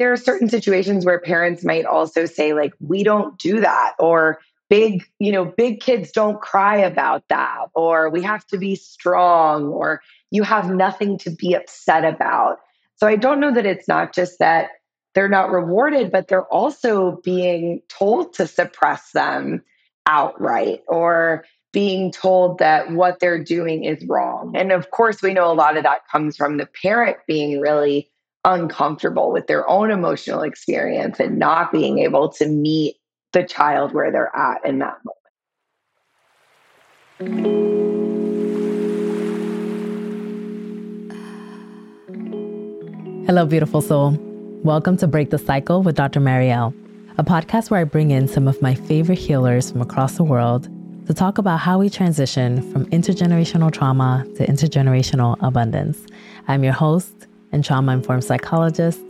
there are certain situations where parents might also say, like, we don't do that, or big, you know, big kids don't cry about that, or we have to be strong, or you have nothing to be upset about. So I don't know that it's not just that they're not rewarded, but they're also being told to suppress them outright or being told that what they're doing is wrong. And of course, we know a lot of that comes from the parent being really uncomfortable with their own emotional experience and not being able to meet the child where they're at in that moment. Hello, beautiful soul. Welcome to Break the Cycle with Dr. Mariel, a podcast where I bring in some of my favorite healers from across the world to talk about how we transition from intergenerational trauma to intergenerational abundance. I'm your host and trauma informed psychologist,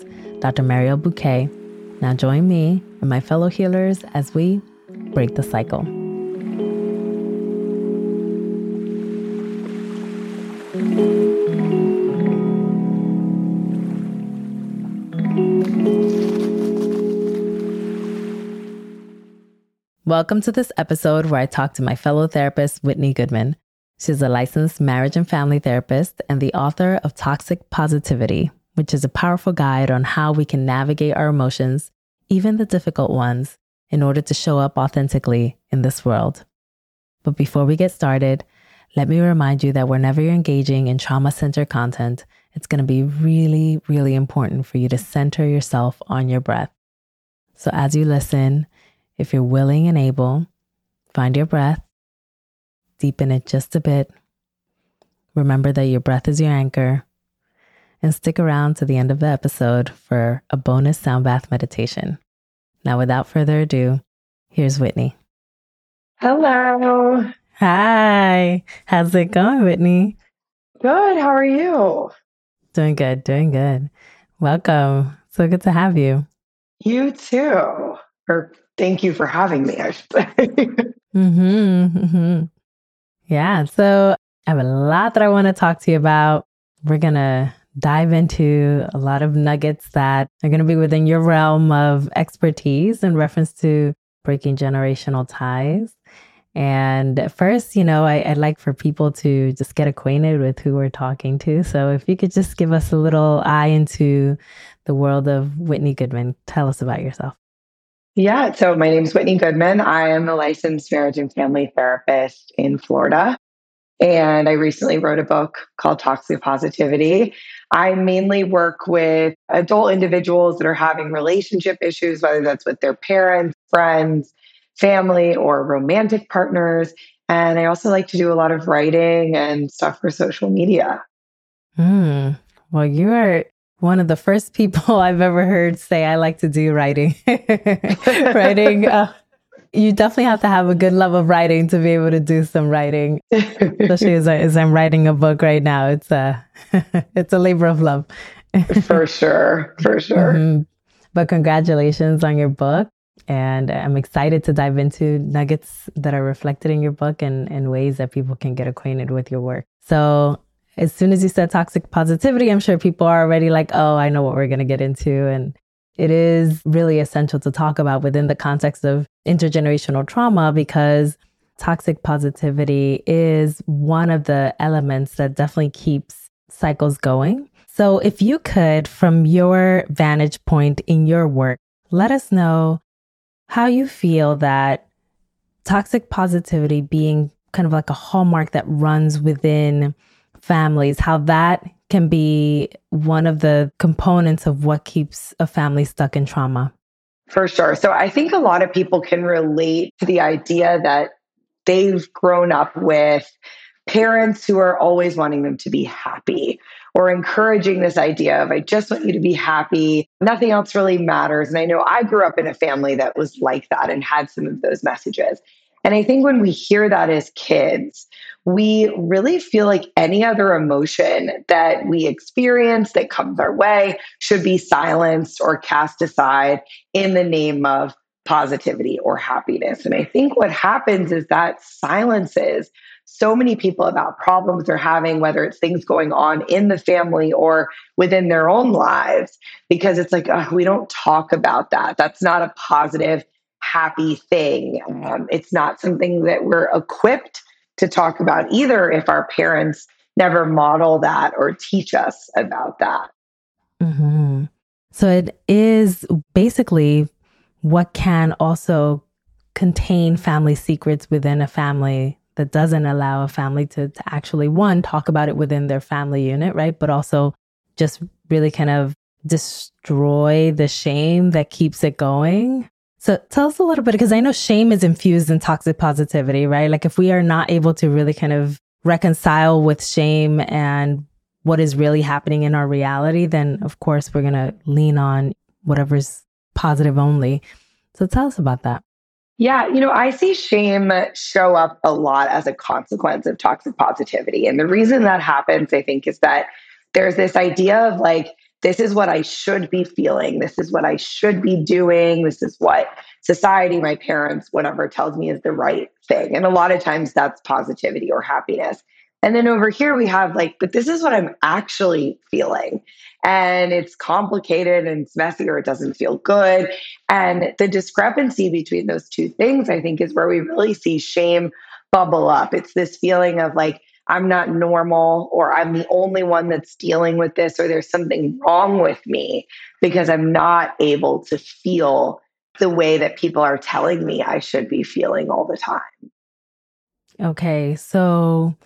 Dr. Mariel Buqué. Now, join me and my fellow healers as we break the cycle. Welcome to this episode where I talk to my fellow therapist, Whitney Goodman. She's a licensed marriage and family therapist and the author of Toxic Positivity, which is a powerful guide on how we can navigate our emotions, even the difficult ones, in order to show up authentically in this world. But before we get started, let me remind you that whenever you're engaging in trauma centered content, it's going to be really, really important for you to center yourself on your breath. So as you listen, if you're willing and able, find your breath, deepen it just a bit. Remember that your breath is your anchor, and stick around to the end of the episode for a bonus sound bath meditation. Now, without further ado, here's Whitney. Hello. Hi. How's it going, Whitney? Good. How are you? Doing good. Doing good. Welcome. So good to have you. You too. Or thank you for having me, I should say. mm-hmm, mm-hmm. Yeah. So I have a lot that I want to talk to you about. We're going to dive into a lot of nuggets that are going to be within your realm of expertise in reference to breaking generational ties. And first, you know, I, would like for people to just get acquainted with who we're talking to. So if you could just give us a little eye into the world of Whitney Goodman, tell us about yourself. Yeah. So my name is Whitney Goodman. I am a licensed marriage and family therapist in Florida. And I recently wrote a book called Toxic Positivity. I mainly work with adult individuals that are having relationship issues, whether that's with their parents, friends, family, or romantic partners. And I also like to do a lot of writing and stuff for social media. Hmm. Well, you are one of the first people I've ever heard say I like to do writing. writing. Uh, you definitely have to have a good love of writing to be able to do some writing, especially as, I, as I'm writing a book right now. It's a it's a labor of love. for sure, for sure. Mm-hmm. But congratulations on your book. And I'm excited to dive into nuggets that are reflected in your book and, and ways that people can get acquainted with your work. So as soon as you said toxic positivity, I'm sure people are already like, oh, I know what we're going to get into. And it is really essential to talk about within the context of intergenerational trauma because toxic positivity is one of the elements that definitely keeps cycles going. So, if you could, from your vantage point in your work, let us know how you feel that toxic positivity being kind of like a hallmark that runs within families, how that can be one of the components of what keeps a family stuck in trauma. For sure. So I think a lot of people can relate to the idea that they've grown up with parents who are always wanting them to be happy or encouraging this idea of, I just want you to be happy. Nothing else really matters. And I know I grew up in a family that was like that and had some of those messages. And I think when we hear that as kids, we really feel like any other emotion that we experience that comes our way should be silenced or cast aside in the name of positivity or happiness. And I think what happens is that silences so many people about problems they're having, whether it's things going on in the family or within their own lives, because it's like, oh, we don't talk about that. That's not a positive, happy thing. Um, it's not something that we're equipped to talk about either if our parents never model that or teach us about that. Mm-hmm. So it is basically what can also contain family secrets within a family that doesn't allow a family to, to actually, one, talk about it within their family unit, right? But also just really kind of destroy the shame that keeps it going. So tell us a little bit, because I know shame is infused in toxic positivity, right? Like if we are not able to really kind of reconcile with shame and what is really happening in our reality, then of course we're going to lean on whatever's positive only. So tell us about that. Yeah, you know, I see shame show up a lot as a consequence of toxic positivity. And the reason that happens, I think, is that there's this idea of like, this is what I should be feeling. This is what I should be doing. This is what society, my parents, whatever tells me is the right thing. And a lot of times that's positivity or happiness. And then over here we have like, but this is what I'm actually feeling. And it's complicated and it's messy or it doesn't feel good. And the discrepancy between those two things, I think, is where we really see shame bubble up. It's this feeling of like, I'm not normal or I'm the only one that's dealing with this or there's something wrong with me because I'm not able to feel the way that people are telling me I should be feeling all the time. Okay. So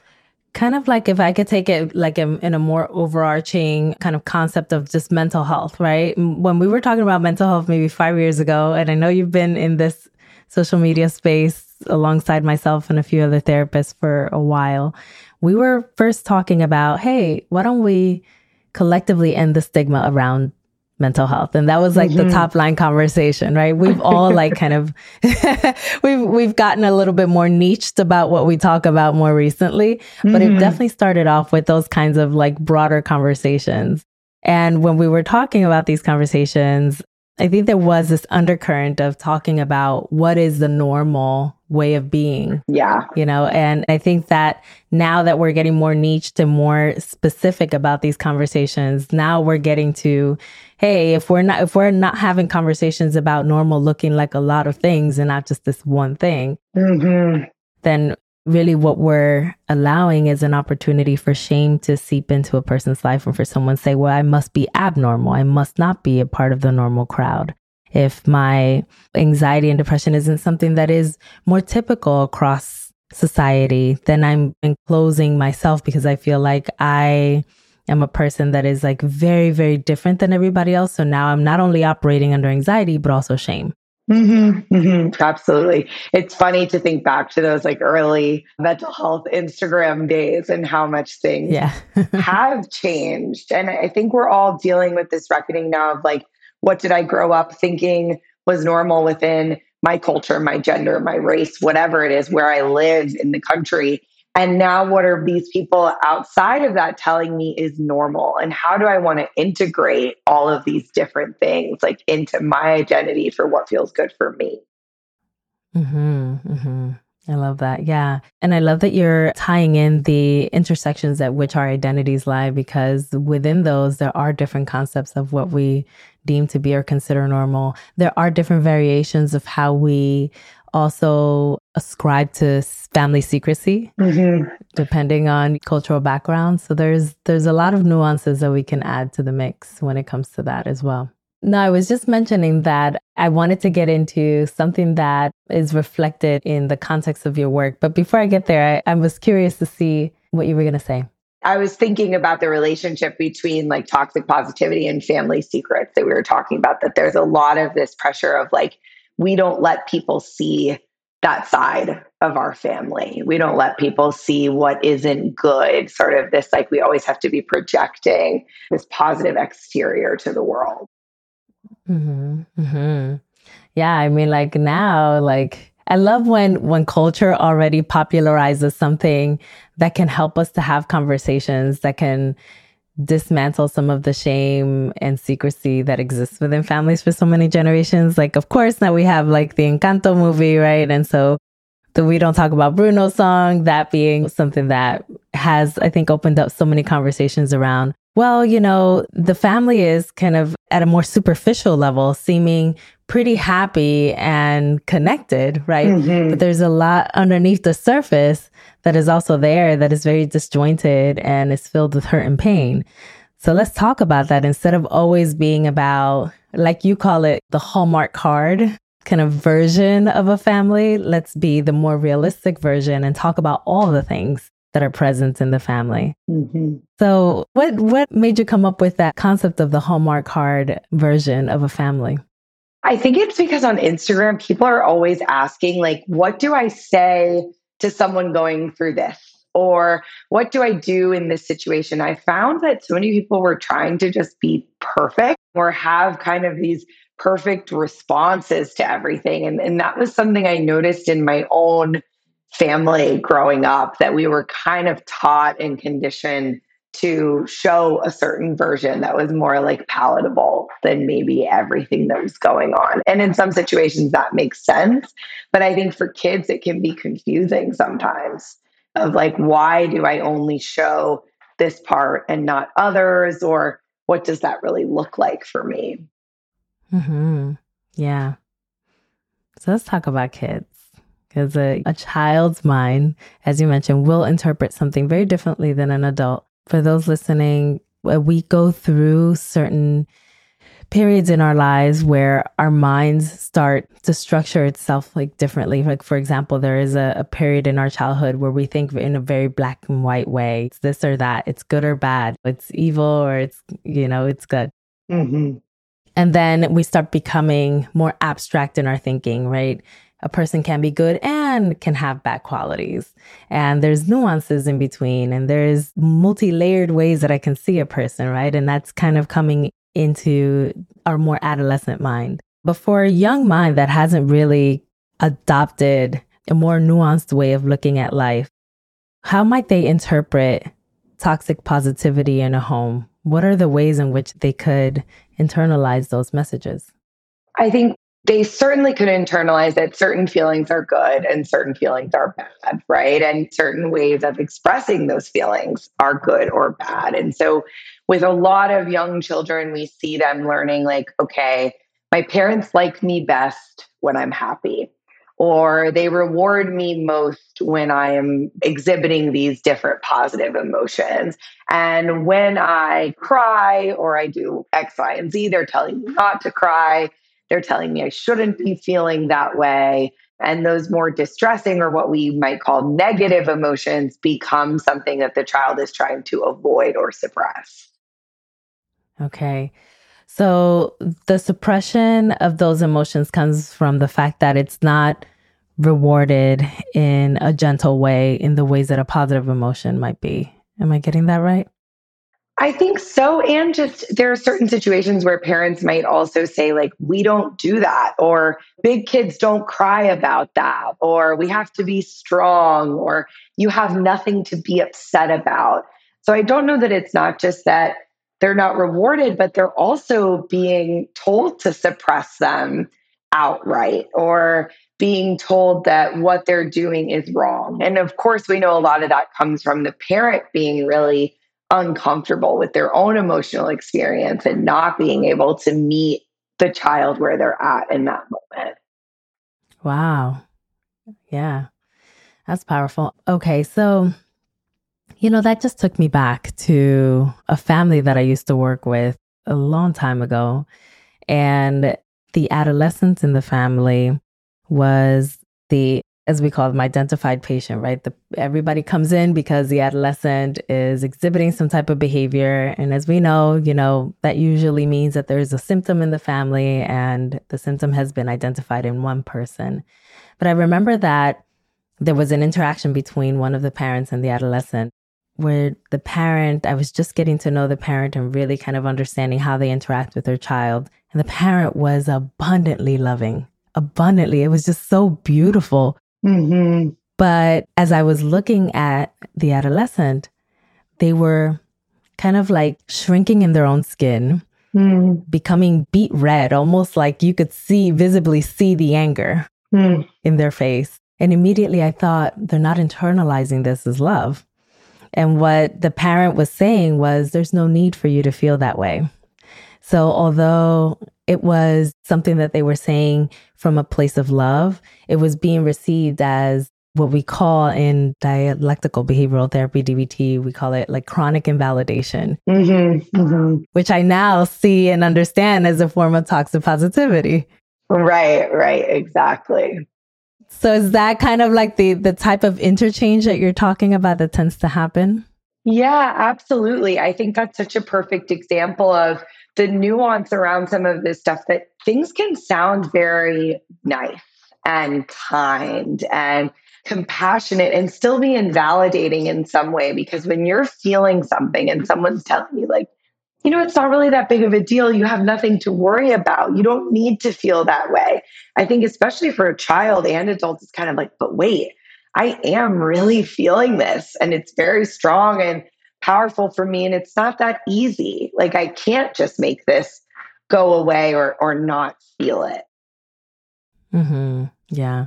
kind of like if I could take it like in, in, a more overarching kind of concept of just mental health, right? When we were talking about mental health maybe five years ago, and I know you've been in this social media space alongside myself and a few other therapists for a while, we were first talking about, hey, why don't we collectively end the stigma around mental health and that was like mm-hmm. the top line conversation right we've all like kind of we've we've gotten a little bit more niched about what we talk about more recently but mm-hmm. it definitely started off with those kinds of like broader conversations and when we were talking about these conversations I think there was this undercurrent of talking about what is the normal way of being. Yeah. You know, and I think that now that we're getting more niche to more specific about these conversations, now we're getting to, hey, if we're not if we're not having conversations about normal looking like a lot of things and not just this one thing, mm-hmm. then really what we're allowing is an opportunity for shame to seep into a person's life and for someone to say, well, I must be abnormal. I must not be a part of the normal crowd. If my anxiety and depression isn't something that is more typical across society, then I'm enclosing myself because I feel like I am a person that is like very, very different than everybody else. So now I'm not only operating under anxiety, but also shame. Mm-hmm, mm-hmm, absolutely. It's funny to think back to those like early mental health Instagram days and how much things yeah. have changed. And I think we're all dealing with this reckoning now of like, what did I grow up thinking was normal within my culture, my gender, my race, whatever it is, where I live in the country. And now, what are these people outside of that telling me is normal? And how do I want to integrate all of these different things like into my identity for what feels good for me? Mm-hmm, mm-hmm. I love that. Yeah. And I love that you're tying in the intersections at which our identities lie because within those, there are different concepts of what we deem to be or consider normal. There are different variations of how we also ascribe to family secrecy mm-hmm. depending on cultural background so there's there's a lot of nuances that we can add to the mix when it comes to that as well no i was just mentioning that i wanted to get into something that is reflected in the context of your work but before i get there i, I was curious to see what you were going to say I was thinking about the relationship between like toxic positivity and family secrets that we were talking about, that there's a lot of this pressure of like, we don't let people see that side of our family. We don't let people see what isn't good, sort of this like we always have to be projecting this positive exterior to the world. Mm-hmm, mm-hmm. Yeah, I mean, like now, like I love when when culture already popularizes something that can help us to have conversations that can dismantle some of the shame and secrecy that exists within families for so many generations. Like, of course, now we have like the Encanto movie, right? And so the We Don't Talk About Bruno song, that being something that has, I think, opened up so many conversations around, well, you know, the family is kind of at a more superficial level, seeming pretty happy and connected, right? Mm-hmm. But there's a lot underneath the surface that is also there that is very disjointed and is filled with hurt and pain. So let's talk about that instead of always being about, like you call it, the Hallmark card kind of version of a family. Let's be the more realistic version and talk about all the things that are present in the family. Mm-hmm. So, what what made you come up with that concept of the Hallmark card version of a family? I think it's because on Instagram, people are always asking, like, what do I say to someone going through this? Or what do I do in this situation? I found that so many people were trying to just be perfect or have kind of these perfect responses to everything. And, and that was something I noticed in my own family growing up that we were kind of taught and conditioned to show a certain version that was more like palatable than maybe everything that was going on. And in some situations that makes sense. But I think for kids, it can be confusing sometimes of like, why do I only show this part and not others? Or what does that really look like for me? Mm-hmm. Yeah. So let's talk about kids. Because a, a child's mind, as you mentioned, will interpret something very differently than an adult for those listening, we go through certain periods in our lives where our minds start to structure itself like differently. Like, for example, there is a, a, period in our childhood where we think in a very black and white way. It's this or that. It's good or bad. It's evil or it's, you know, it's good. Mm-hmm. And then we start becoming more abstract in our thinking, right? A person can be good and can have bad qualities. And there's nuances in between, and there's multi layered ways that I can see a person, right? And that's kind of coming into our more adolescent mind. But for a young mind that hasn't really adopted a more nuanced way of looking at life, how might they interpret toxic positivity in a home? What are the ways in which they could internalize those messages? I think they certainly could internalize that certain feelings are good and certain feelings are bad, right? And certain ways of expressing those feelings are good or bad. And so, with a lot of young children, we see them learning, like, okay, my parents like me best when I'm happy, or they reward me most when I am exhibiting these different positive emotions. And when I cry or I do X, Y, and Z, they're telling me not to cry they're telling me I shouldn't be feeling that way. And those more distressing or what we might call negative emotions become something that the child is trying to avoid or suppress. Okay. So the suppression of those emotions comes from the fact that it's not rewarded in a gentle way in the ways that a positive emotion might be. Am I getting that right? I think so. And just there are certain situations where parents might also say, like, we don't do that, or big kids don't cry about that, or we have to be strong, or you have nothing to be upset about. So I don't know that it's not just that they're not rewarded, but they're also being told to suppress them outright or being told that what they're doing is wrong. And of course, we know a lot of that comes from the parent being really uncomfortable with their own emotional experience and not being able to meet the child where they're at in that moment. Wow. Yeah. That's powerful. Okay. So, you know, that just took me back to a family that I used to work with a long time ago. And the adolescence in the family was the as we call them, identified patient, right? The, everybody comes in because the adolescent is exhibiting some type of behavior. And as we know, you know, that usually means that there's a symptom in the family and the symptom has been identified in one person. But I remember that there was an interaction between one of the parents and the adolescent where the parent, I was just getting to know the parent and really kind of understanding how they interact with their child. And the parent was abundantly loving, abundantly. It was just so beautiful Mm-hmm. But as I was looking at the adolescent, they were kind of like shrinking in their own skin, mm. becoming beet red, almost like you could see visibly see the anger mm. in their face. And immediately I thought, they're not internalizing this as love. And what the parent was saying was, there's no need for you to feel that way. So, although it was something that they were saying from a place of love, it was being received as what we call in dialectical behavioral therapy, DBT, we call it like chronic invalidation, mm-hmm, mm-hmm. which I now see and understand as a form of toxic positivity. Right, right, exactly. So is that kind of like the the type of interchange that you're talking about that tends to happen? Yeah, absolutely. I think that's such a perfect example of the nuance around some of this stuff that things can sound very nice and kind and compassionate and still be invalidating in some way because when you're feeling something and someone's telling you like you know it's not really that big of a deal. You have nothing to worry about. You don't need to feel that way. I think especially for a child and adults it's kind of like but wait i am really feeling this and it's very strong and powerful for me and it's not that easy like i can't just make this go away or or not feel it mhm yeah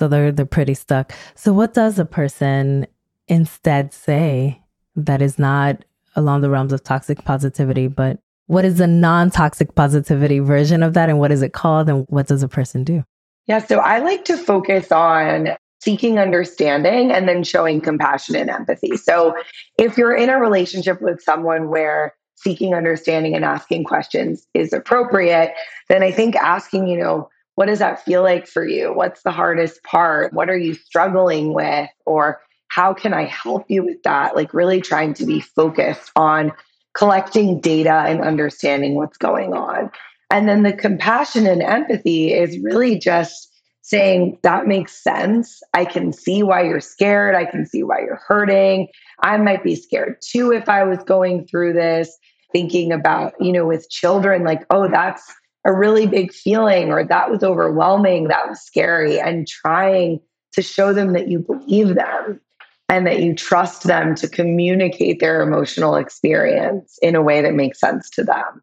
so they're they're pretty stuck. So what does a person instead say that is not along the realms of toxic positivity, but what is the non-toxic positivity version of that and what is it called and what does a person do? Yeah, so I like to focus on seeking understanding and then showing compassion and empathy. So if you're in a relationship with someone where seeking understanding and asking questions is appropriate, then I think asking, you know, what does that feel like for you? What's the hardest part? What are you struggling with? Or how can I help you with that? Like, really trying to be focused on collecting data and understanding what's going on. And then the compassion and empathy is really just saying, that makes sense. I can see why you're scared. I can see why you're hurting. I might be scared too if I was going through this. Thinking about, you know, with children, like, oh, that's a really big feeling or that was overwhelming, that was scary, and trying to show them that you believe them and that you trust them to communicate their emotional experience in a way that makes sense to them.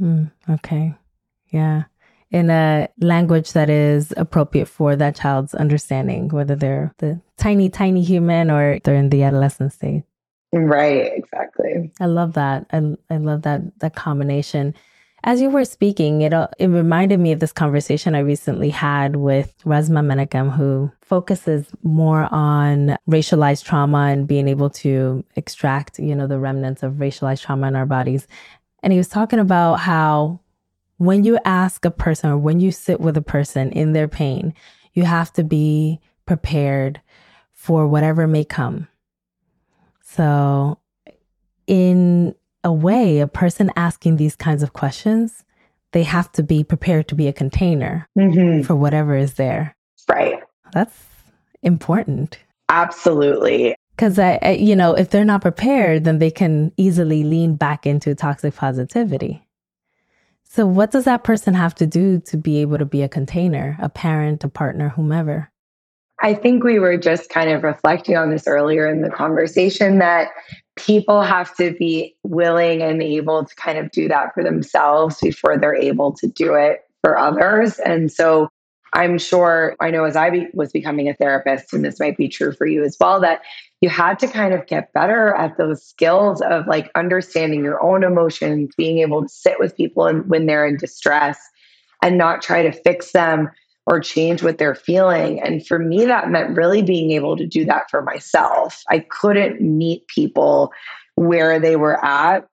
Mm, okay. Yeah. In a language that is appropriate for that child's understanding, whether they're the tiny, tiny human or they're in the adolescent stage. Right, exactly. I love that. I, I love that that combination. As you were speaking, it, it reminded me of this conversation I recently had with Resmaa Menakem, who focuses more on racialized trauma and being able to extract, you know, the remnants of racialized trauma in our bodies. And he was talking about how when you ask a person or when you sit with a person in their pain, you have to be prepared for whatever may come. So, in a way, a person asking these kinds of questions, they have to be prepared to be a container mm-hmm. for whatever is there. Right. That's important. Absolutely. Because I, I, you know, if they're not prepared, then they can easily lean back into toxic positivity. So, what does that person have to do to be able to be a container, a parent, a partner, whomever? I think we were just kind of reflecting on this earlier in the conversation that people have to be willing and able to kind of do that for themselves before they're able to do it for others. And so I'm sure, I know as I be, was becoming a therapist, and this might be true for you as well, that you had to kind of get better at those skills of like understanding your own emotions, being able to sit with people and when they're in distress and not try to fix them or change what they're feeling. And for me, that meant really being able to do that for myself. I couldn't meet people where they were at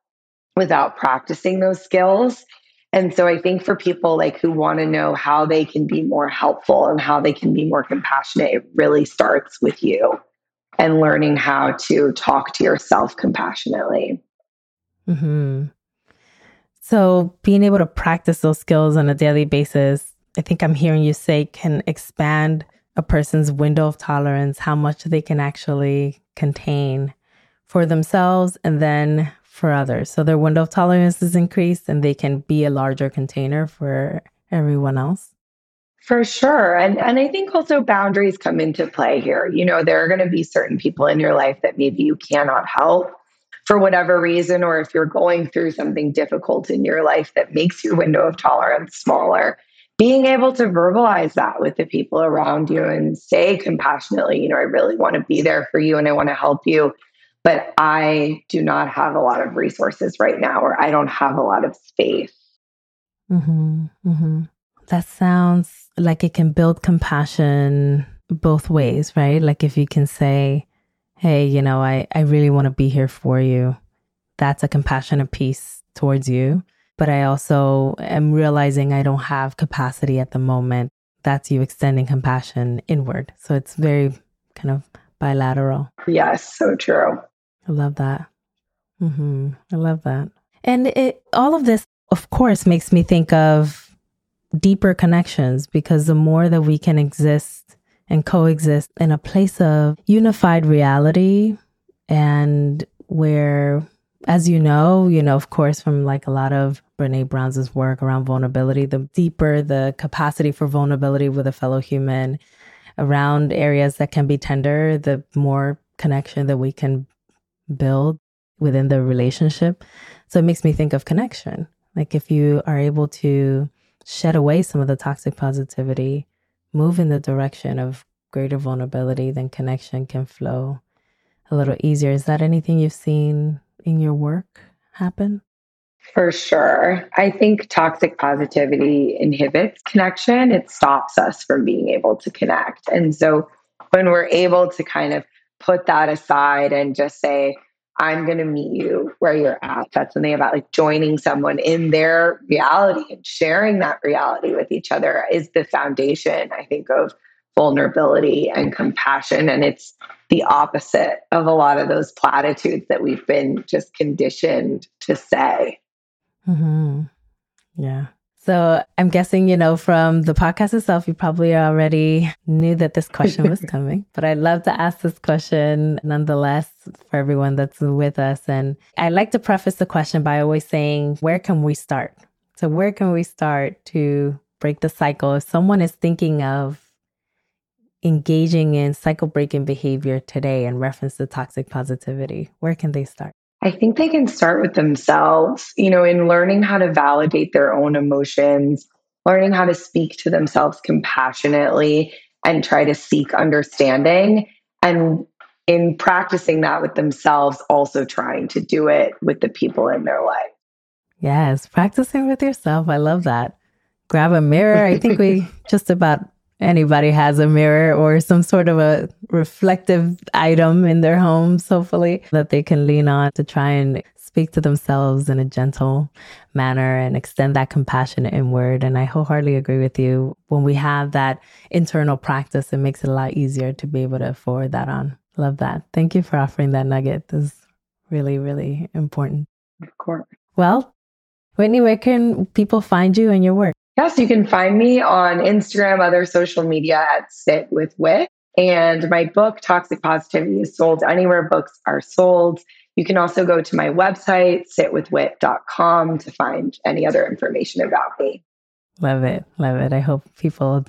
without practicing those skills. And so I think for people like who want to know how they can be more helpful and how they can be more compassionate, it really starts with you and learning how to talk to yourself compassionately. Mm-hmm. So being able to practice those skills on a daily basis I think I'm hearing you say can expand a person's window of tolerance, how much they can actually contain for themselves and then for others. So their window of tolerance is increased and they can be a larger container for everyone else. For sure. And and I think also boundaries come into play here. You know, there are going to be certain people in your life that maybe you cannot help for whatever reason, or if you're going through something difficult in your life that makes your window of tolerance smaller, being able to verbalize that with the people around you and say compassionately, you know, I really want to be there for you and I want to help you, but I do not have a lot of resources right now, or I don't have a lot of space. Mm-hmm, mm-hmm. That sounds like it can build compassion both ways, right? Like if you can say, hey, you know, I, I really want to be here for you, that's a compassionate piece towards you but I also am realizing I don't have capacity at the moment. That's you extending compassion inward. So it's very kind of bilateral. Yes, so true. I love that. Mm-hmm. I love that. And it, all of this, of course, makes me think of deeper connections because the more that we can exist and coexist in a place of unified reality and where as you know, you know, of course, from like a lot of Brene Brown's work around vulnerability, the deeper the capacity for vulnerability with a fellow human around areas that can be tender, the more connection that we can build within the relationship. So it makes me think of connection. Like if you are able to shed away some of the toxic positivity, move in the direction of greater vulnerability, then connection can flow a little easier. Is that anything you've seen in your work happen? For sure. I think toxic positivity inhibits connection. It stops us from being able to connect. And so when we're able to kind of put that aside and just say, I'm going to meet you where you're at. That's something about like joining someone in their reality and sharing that reality with each other is the foundation, I think, of vulnerability and compassion. And it's the opposite of a lot of those platitudes that we've been just conditioned to say. Mm-hmm. Yeah. So I'm guessing, you know, from the podcast itself, you probably already knew that this question was coming, but I'd love to ask this question nonetheless for everyone that's with us. And I like to preface the question by always saying, where can we start? So where can we start to break the cycle? If someone is thinking of engaging in cycle breaking behavior today in reference to toxic positivity, where can they start? I think they can start with themselves, you know, in learning how to validate their own emotions, learning how to speak to themselves compassionately and try to seek understanding. And in practicing that with themselves, also trying to do it with the people in their life. Yes, practicing with yourself. I love that. Grab a mirror. I think we just about anybody has a mirror or some sort of a reflective item in their homes, hopefully, that they can lean on to try and speak to themselves in a gentle manner and extend that compassion inward. And I wholeheartedly agree with you. When we have that internal practice, it makes it a lot easier to be able to forward that on. Love that. Thank you for offering that nugget. This is really, really important. Of course. Well, Whitney, where can people find you and your work? Yes, you can find me on Instagram, other social media at Sit with Whit. And my book, Toxic Positivity, is sold anywhere books are sold. You can also go to my website, sitwithwhit.com, to find any other information about me. Love it. Love it. I hope people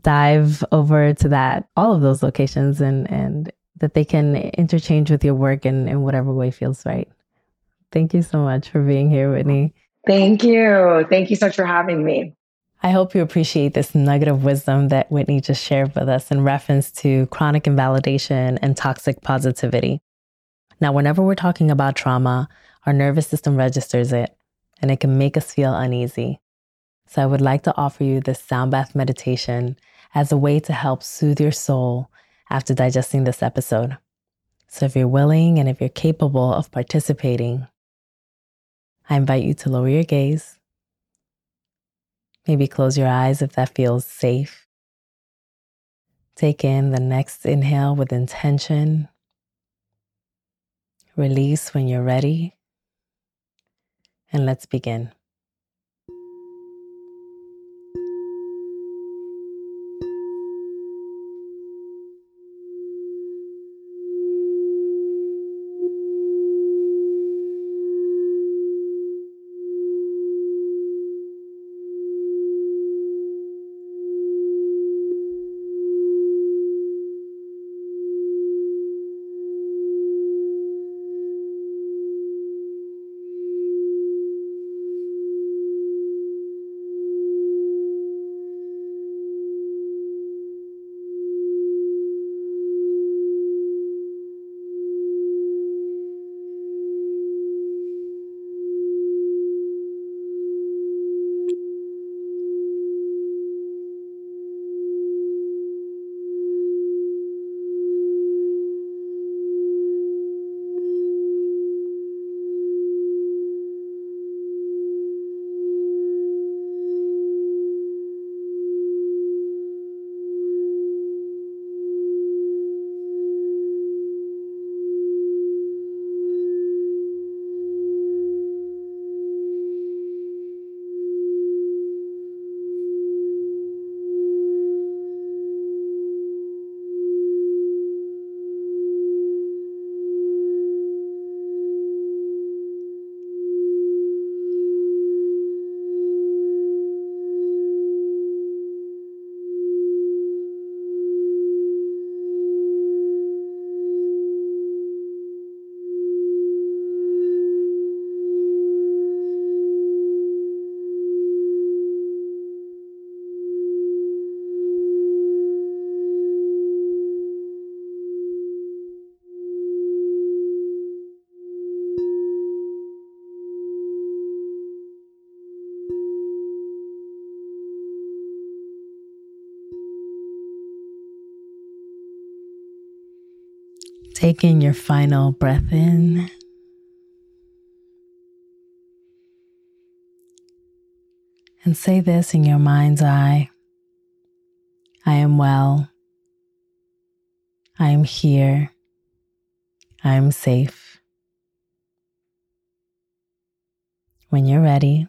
dive over to that, all of those locations, and, and that they can interchange with your work in, in whatever way feels right. Thank you so much for being here, Whitney. Thank you. Thank you so much for having me. I hope you appreciate this nugget of wisdom that Whitney just shared with us in reference to chronic invalidation and toxic positivity. Now, whenever we're talking about trauma, our nervous system registers it and it can make us feel uneasy. So, I would like to offer you this sound bath meditation as a way to help soothe your soul after digesting this episode. So, if you're willing and if you're capable of participating, I invite you to lower your gaze. Maybe close your eyes if that feels safe. Take in the next inhale with intention. Release when you're ready. And let's begin. Taking your final breath in. And say this in your mind's eye I am well. I am here. I am safe. When you're ready,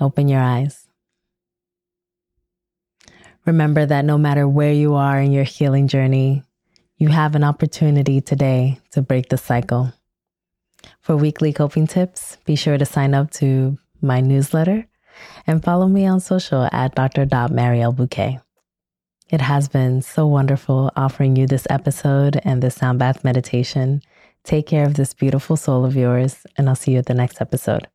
open your eyes. Remember that no matter where you are in your healing journey, you have an opportunity today to break the cycle. For weekly coping tips, be sure to sign up to my newsletter and follow me on social at dr.marielle It has been so wonderful offering you this episode and this sound bath meditation. Take care of this beautiful soul of yours, and I'll see you at the next episode.